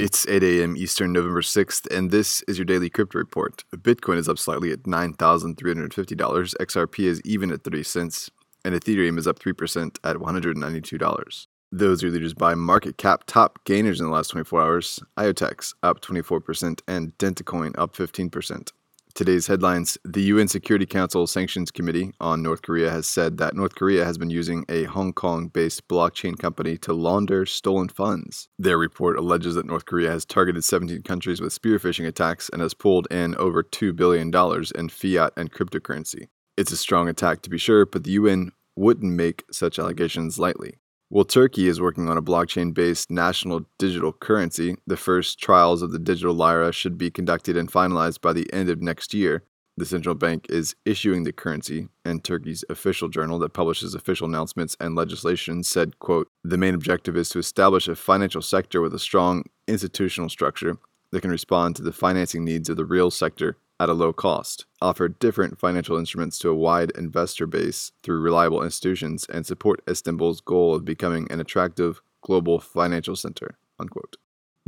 It's 8 a.m. Eastern, November 6th, and this is your daily crypto report. Bitcoin is up slightly at $9,350, XRP is even at 30 cents, and Ethereum is up 3% at $192. Those are leaders by market cap top gainers in the last 24 hours. IOTEX up 24% and Dentacoin up 15%. Today's headlines The UN Security Council Sanctions Committee on North Korea has said that North Korea has been using a Hong Kong based blockchain company to launder stolen funds. Their report alleges that North Korea has targeted 17 countries with spear phishing attacks and has pulled in over $2 billion in fiat and cryptocurrency. It's a strong attack to be sure, but the UN wouldn't make such allegations lightly. Well, Turkey is working on a blockchain based national digital currency. The first trials of the digital lira should be conducted and finalized by the end of next year. The central bank is issuing the currency, and Turkey's official journal that publishes official announcements and legislation said, quote, "The main objective is to establish a financial sector with a strong institutional structure that can respond to the financing needs of the real sector at a low cost, offer different financial instruments to a wide investor base through reliable institutions, and support Istanbul's goal of becoming an attractive global financial center. Unquote.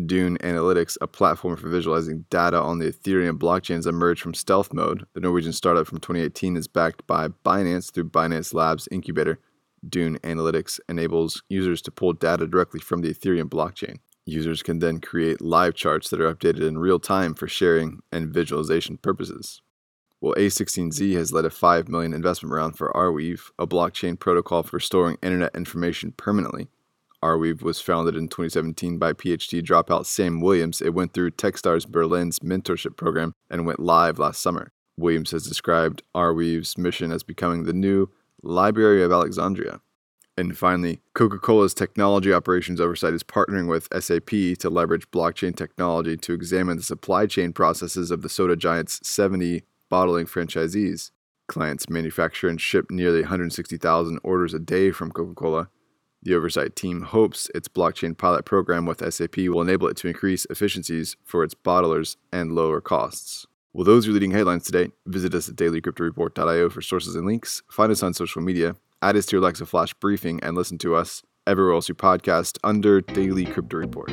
Dune Analytics, a platform for visualizing data on the Ethereum blockchain, has emerged from stealth mode. The Norwegian startup from 2018 is backed by Binance through Binance Labs Incubator. Dune Analytics enables users to pull data directly from the Ethereum blockchain. Users can then create live charts that are updated in real time for sharing and visualization purposes. Well, A16Z has led a 5 million investment round for Arweave, a blockchain protocol for storing internet information permanently. Arweave was founded in 2017 by PhD dropout Sam Williams. It went through Techstars Berlin's mentorship program and went live last summer. Williams has described Arweave's mission as becoming the new Library of Alexandria. And finally, Coca Cola's technology operations oversight is partnering with SAP to leverage blockchain technology to examine the supply chain processes of the soda giant's 70 bottling franchisees. Clients manufacture and ship nearly 160,000 orders a day from Coca Cola. The oversight team hopes its blockchain pilot program with SAP will enable it to increase efficiencies for its bottlers and lower costs. Well, those are leading headlines today. Visit us at dailycryptoreport.io for sources and links. Find us on social media add us to your Alexa Flash briefing and listen to us everywhere else you podcast under Daily Crypto Report.